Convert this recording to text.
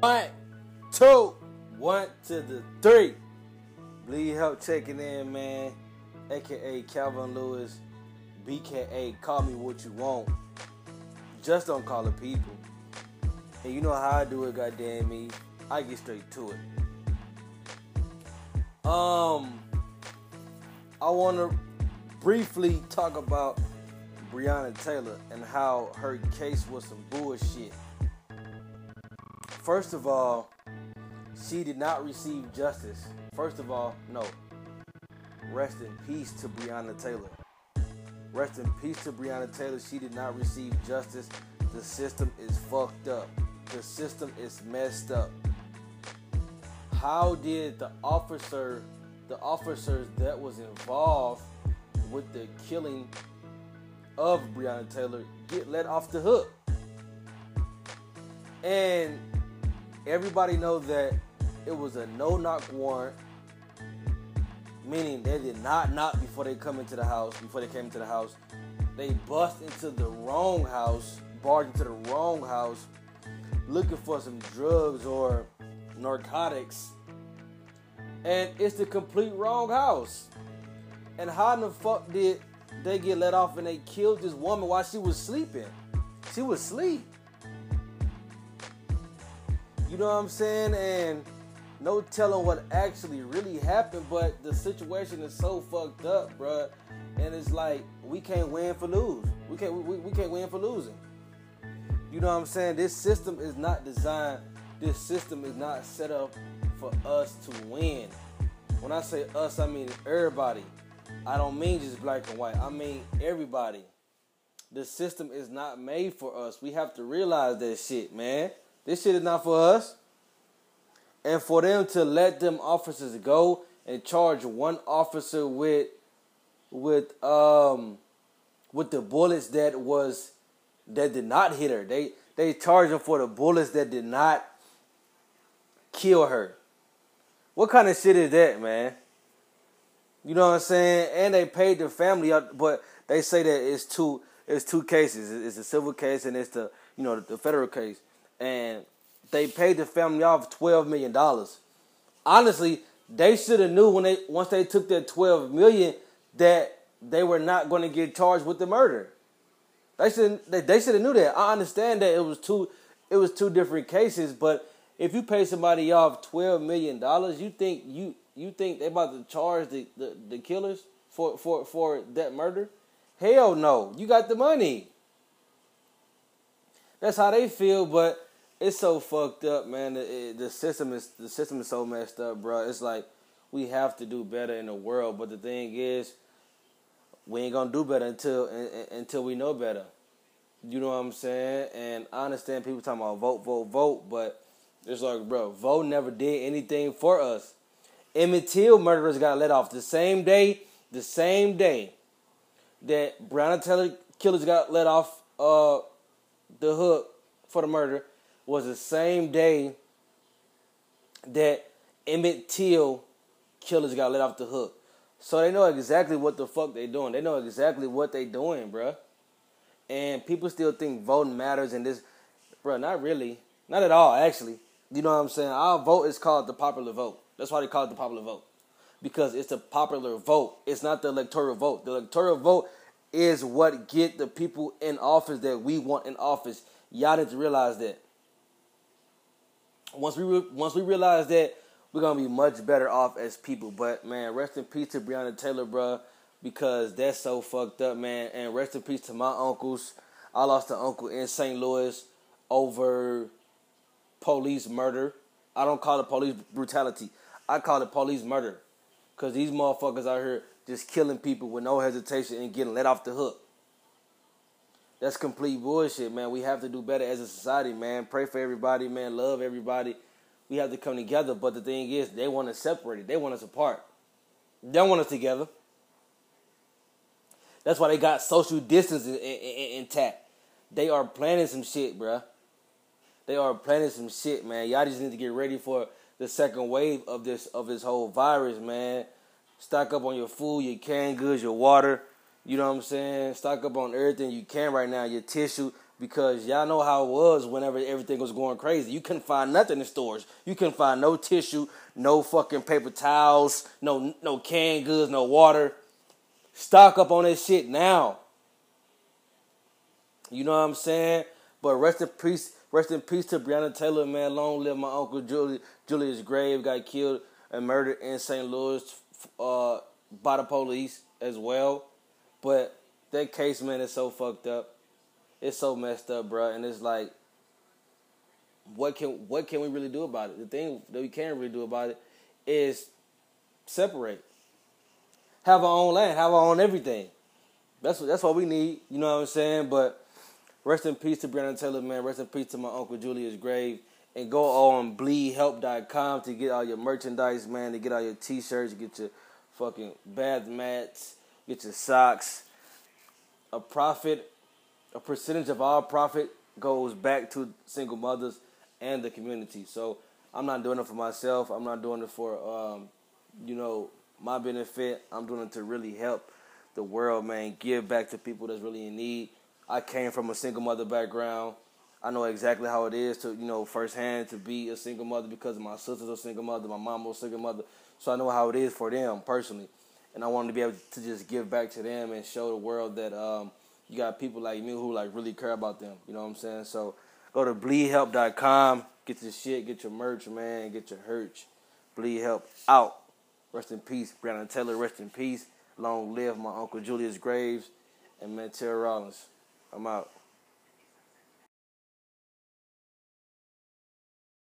One, two, one to the three. Bleed help checking in, man. AKA Calvin Lewis, BKA. Call me what you want. Just don't call it people. And you know how I do it, goddamn me. I get straight to it. Um, I want to briefly talk about Breonna Taylor and how her case was some bullshit. First of all, she did not receive justice. First of all, no. Rest in peace to Breonna Taylor. Rest in peace to Breonna Taylor. She did not receive justice. The system is fucked up. The system is messed up. How did the officer, the officers that was involved with the killing of Breonna Taylor get let off the hook? And everybody knows that it was a no-knock warrant, meaning they did not knock before they come into the house. Before they came into the house, they bust into the wrong house, barged into the wrong house, looking for some drugs or narcotics, and it's the complete wrong house. And how in the fuck did they get let off and they killed this woman while she was sleeping? She was asleep. You know what I'm saying? And no telling what actually really happened, but the situation is so fucked up, bruh. And it's like we can't win for lose. We can't we, we can't win for losing. You know what I'm saying? This system is not designed. This system is not set up for us to win. When I say us, I mean everybody. I don't mean just black and white. I mean everybody. The system is not made for us. We have to realize that shit, man. This shit is not for us. And for them to let them officers go and charge one officer with with um with the bullets that was that did not hit her. They they charged him for the bullets that did not kill her. What kind of shit is that, man? You know what I'm saying? And they paid the family up, but they say that it's two it's two cases. It's a civil case and it's the you know the federal case and they paid the family off twelve million dollars. Honestly, they should have knew when they once they took that twelve million that they were not going to get charged with the murder. They should they, they should have knew that. I understand that it was two it was two different cases, but if you pay somebody off twelve million dollars, you think you you think they about to charge the, the, the killers for, for for that murder? Hell no. You got the money. That's how they feel, but it's so fucked up, man. The, the system is the system is so messed up, bro. It's like we have to do better in the world, but the thing is, we ain't gonna do better until until we know better. You know what I'm saying? And I understand people talking about vote, vote, vote, but it's like, bro, vote never did anything for us. Emmett Till murderers got let off the same day, the same day that Breonna Taylor killers got let off uh, the hook for the murder was the same day that Emmett Till killers got let off the hook. So they know exactly what the fuck they doing. They know exactly what they doing, bruh. And people still think voting matters and this, bruh, not really. Not at all, actually. You know what I'm saying? Our vote is called the popular vote. That's why they call it the popular vote. Because it's the popular vote. It's not the electoral vote. The electoral vote is what get the people in office that we want in office. Y'all need to realize that once we re- once we realize that, we're gonna be much better off as people. But man, rest in peace to Breonna Taylor, bro, because that's so fucked up, man. And rest in peace to my uncles. I lost an uncle in St. Louis over police murder. I don't call it police brutality. I call it police murder. Cause these motherfuckers out here just killing people with no hesitation and getting let off the hook. That's complete bullshit, man. We have to do better as a society, man. Pray for everybody, man. Love everybody. We have to come together. But the thing is, they want us separated. They want us apart. They don't want us together. That's why they got social distance intact. They are planning some shit, bruh. They are planning some shit, man. Y'all just need to get ready for the second wave of this of this whole virus, man. Stock up on your food, your canned goods, your water. You know what I'm saying? Stock up on everything you can right now. Your tissue, because y'all know how it was whenever everything was going crazy. You couldn't find nothing in stores. You couldn't find no tissue, no fucking paper towels, no no canned goods, no water. Stock up on this shit now. You know what I'm saying? But rest in peace, rest in peace to Breonna Taylor, man. Long live my uncle Julius, Julius Grave got killed and murdered in St. Louis uh, by the police as well. But that case, man, is so fucked up. It's so messed up, bro. And it's like, what can what can we really do about it? The thing that we can't really do about it is separate. Have our own land, have our own everything. That's what that's what we need. You know what I'm saying? But rest in peace to Breonna Taylor, man. Rest in peace to my uncle Julius Grave. And go on bleedhelp.com to get all your merchandise, man. To get all your t-shirts, get your fucking bath mats, get your socks. A profit, a percentage of our profit goes back to single mothers and the community. So I'm not doing it for myself. I'm not doing it for, um, you know, my benefit. I'm doing it to really help the world, man. Give back to people that's really in need. I came from a single mother background. I know exactly how it is to, you know, firsthand to be a single mother because my sister's a single mother, my mom was a single mother. So I know how it is for them personally. And I wanted to be able to just give back to them and show the world that um, you got people like me who like really care about them. You know what I'm saying? So go to bleedhelp.com, get your shit, get your merch, man, get your hurch. Bleed help out. Rest in peace, Breonna Taylor. Rest in peace. Long live my uncle Julius Graves and man Terry Rollins. I'm out.